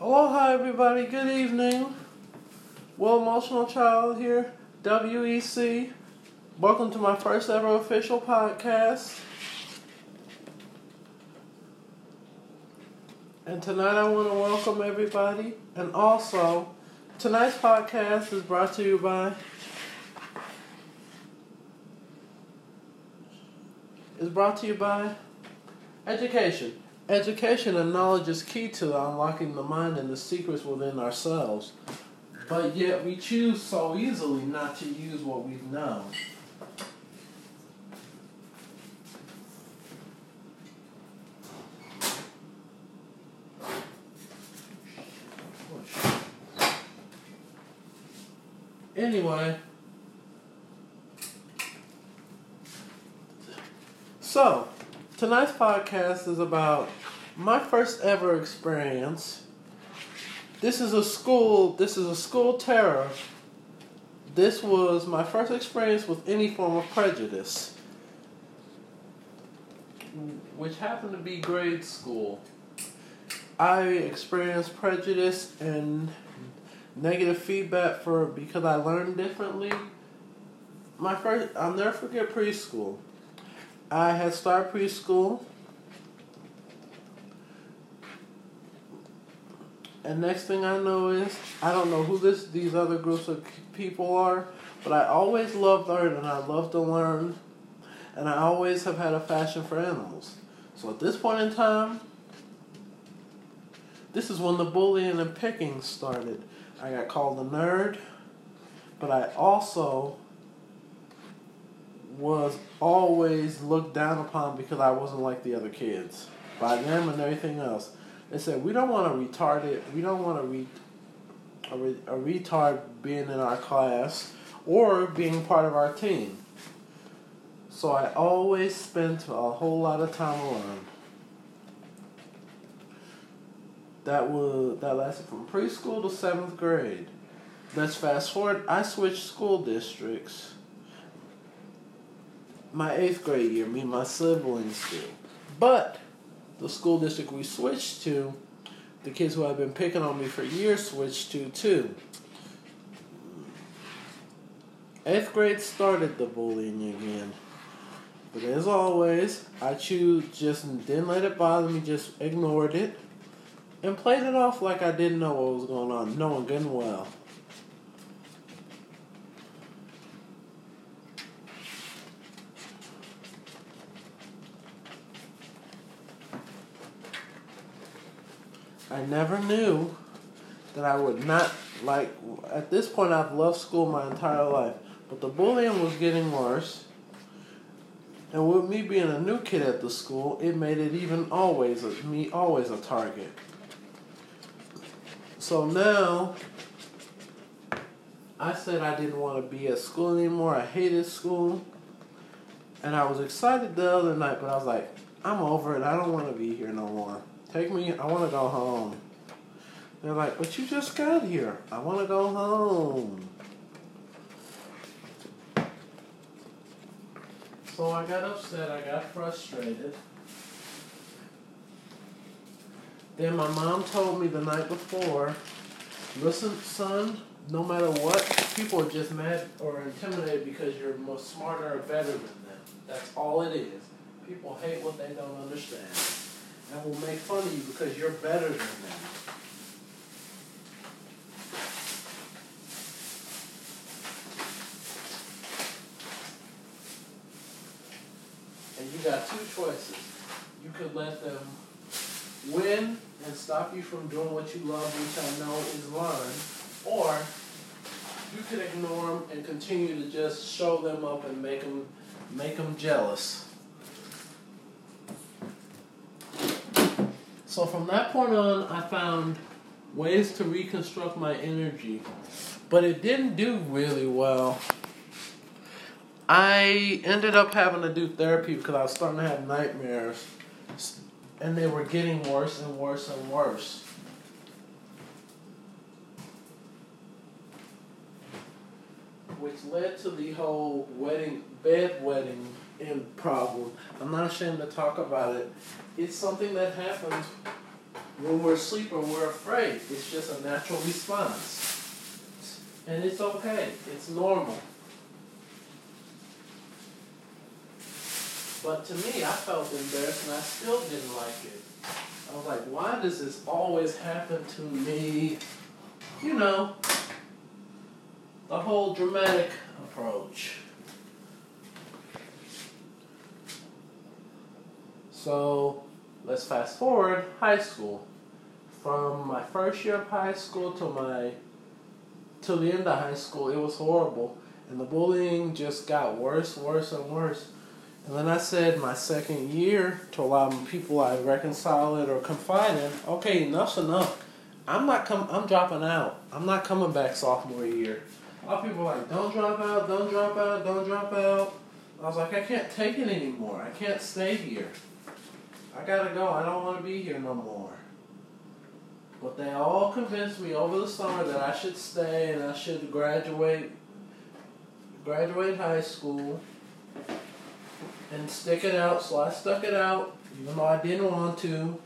Aloha, everybody. Good evening. Well, Emotional Child here, WEC. Welcome to my first ever official podcast. And tonight I want to welcome everybody. And also, tonight's podcast is brought to you by. Is brought to you by education. Education and knowledge is key to unlocking the mind and the secrets within ourselves. But yet we choose so easily not to use what we've known. Anyway, so tonight's podcast is about my first ever experience. This is a school. This is a school terror. This was my first experience with any form of prejudice, which happened to be grade school. I experienced prejudice and negative feedback for because I learned differently. My first, I'll never forget preschool. I had started preschool. And next thing I know is I don't know who this these other groups of people are, but I always loved art and I love to learn, and I always have had a passion for animals. So at this point in time, this is when the bullying and picking started. I got called a nerd, but I also was always looked down upon because I wasn't like the other kids by them and everything else. They said we don't want a retarded, we don't want a re, a, re, a retard being in our class or being part of our team. So I always spent a whole lot of time alone. That was that lasted from preschool to seventh grade. Let's fast forward. I switched school districts. My eighth grade year, me and my siblings did. But the school district we switched to, the kids who had been picking on me for years switched to too. Eighth grade started the bullying again. But as always, I choose just didn't let it bother me, just ignored it and played it off like I didn't know what was going on, knowing good and well. I never knew that I would not like. At this point, I've loved school my entire life, but the bullying was getting worse. And with me being a new kid at the school, it made it even always a, me always a target. So now, I said I didn't want to be at school anymore. I hated school. And I was excited the other night, but I was like, I'm over it. I don't want to be here no more. Take me, I want to go home. They're like, but you just got here. I want to go home. So I got upset. I got frustrated. Then my mom told me the night before, listen, son, no matter what, people are just mad or intimidated because you're more smarter or better than them. That's all it is. People hate what they don't understand. And will make fun of you because you're better than them. And you got two choices. You could let them win and stop you from doing what you love, which I know is learn, or you could ignore them and continue to just show them up and make them make them jealous. So from that point on, I found ways to reconstruct my energy, but it didn't do really well. I ended up having to do therapy because I was starting to have nightmares and they were getting worse and worse and worse. Which led to the whole wedding, bedwetting in problem. I'm not ashamed to talk about it. It's something that happens when we're asleep or we're afraid. It's just a natural response. And it's okay, it's normal. But to me, I felt embarrassed and I still didn't like it. I was like, why does this always happen to me? You know, the whole dramatic approach. So let's fast forward high school. From my first year of high school to my till the end of high school, it was horrible. And the bullying just got worse, worse, and worse. And then I said my second year to a lot of people I reconcile it or confide in, okay, enough's enough. I'm not com- I'm dropping out. I'm not coming back sophomore year. A lot of people are like, don't drop out, don't drop out, don't drop out. I was like, I can't take it anymore. I can't stay here. I gotta go. I don't want to be here no more. But they all convinced me over the summer that I should stay and I should graduate graduate high school and stick it out. So I stuck it out, even though I didn't want to.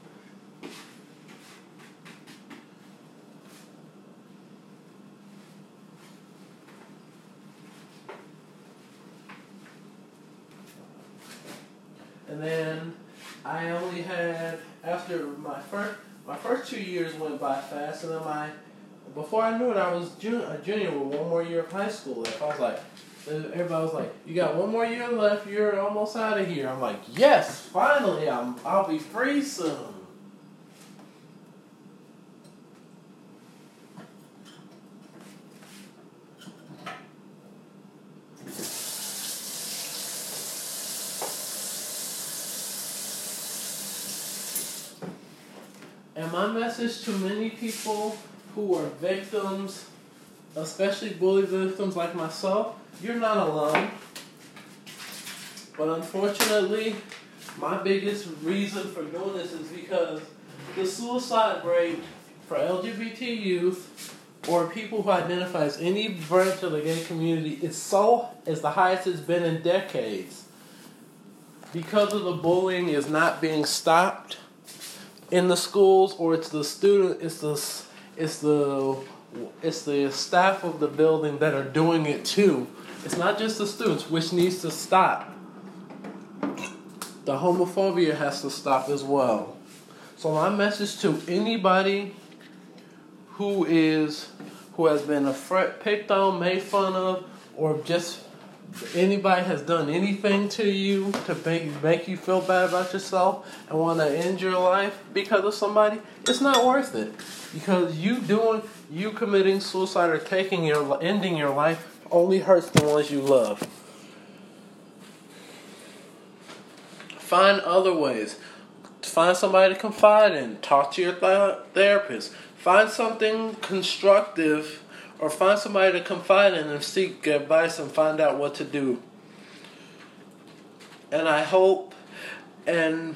And then I only had after my first my first two years went by fast, and then my before I knew it, I was junior, a junior with one more year of high school left. I was like, everybody was like, "You got one more year left. You're almost out of here." I'm like, "Yes, finally, I'm I'll be free soon." And my message to many people who are victims, especially bully victims like myself, you're not alone. But unfortunately, my biggest reason for doing this is because the suicide rate for LGBT youth or people who identify as any branch of the gay community is so is the highest it's been in decades. Because of the bullying is not being stopped in the schools or it's the student it's the it's the it's the staff of the building that are doing it too. It's not just the students, which needs to stop. The homophobia has to stop as well. So my message to anybody who is who has been a afraid, picked on, made fun of, or just anybody has done anything to you to make, make you feel bad about yourself and want to end your life because of somebody, it's not worth it. Because you doing, you committing suicide or taking your, ending your life only hurts the ones you love. Find other ways. Find somebody to confide in. Talk to your th- therapist. Find something constructive or find somebody to confide in and seek advice and find out what to do. And I hope and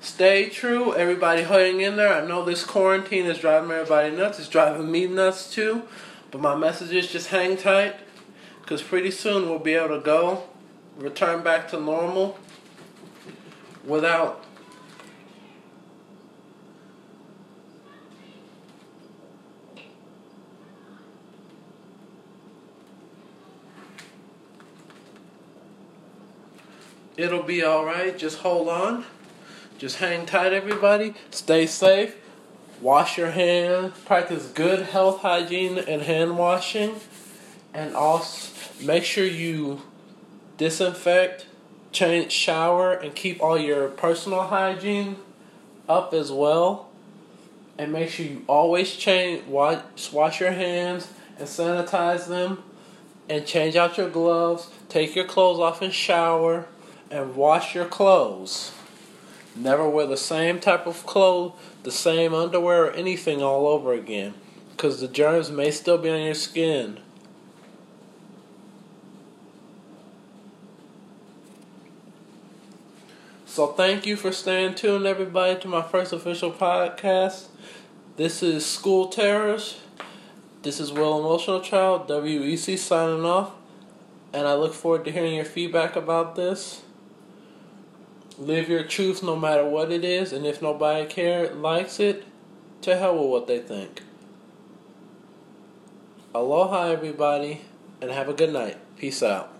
stay true. Everybody hang in there. I know this quarantine is driving everybody nuts. It's driving me nuts too. But my message is just hang tight because pretty soon we'll be able to go, return back to normal without It'll be alright. Just hold on. Just hang tight, everybody. Stay safe. Wash your hands. Practice good health hygiene and hand washing. And also make sure you disinfect, change, shower, and keep all your personal hygiene up as well. And make sure you always change, wash, wash your hands and sanitize them. And change out your gloves. Take your clothes off and shower and wash your clothes. Never wear the same type of clothes, the same underwear, or anything all over again, because the germs may still be on your skin. So, thank you for staying tuned, everybody, to my first official podcast. This is School Terrors. This is Will Emotional Child, WEC signing off. And I look forward to hearing your feedback about this. Live your truth no matter what it is, and if nobody care likes it, to hell with what they think. Aloha, everybody, and have a good night. Peace out.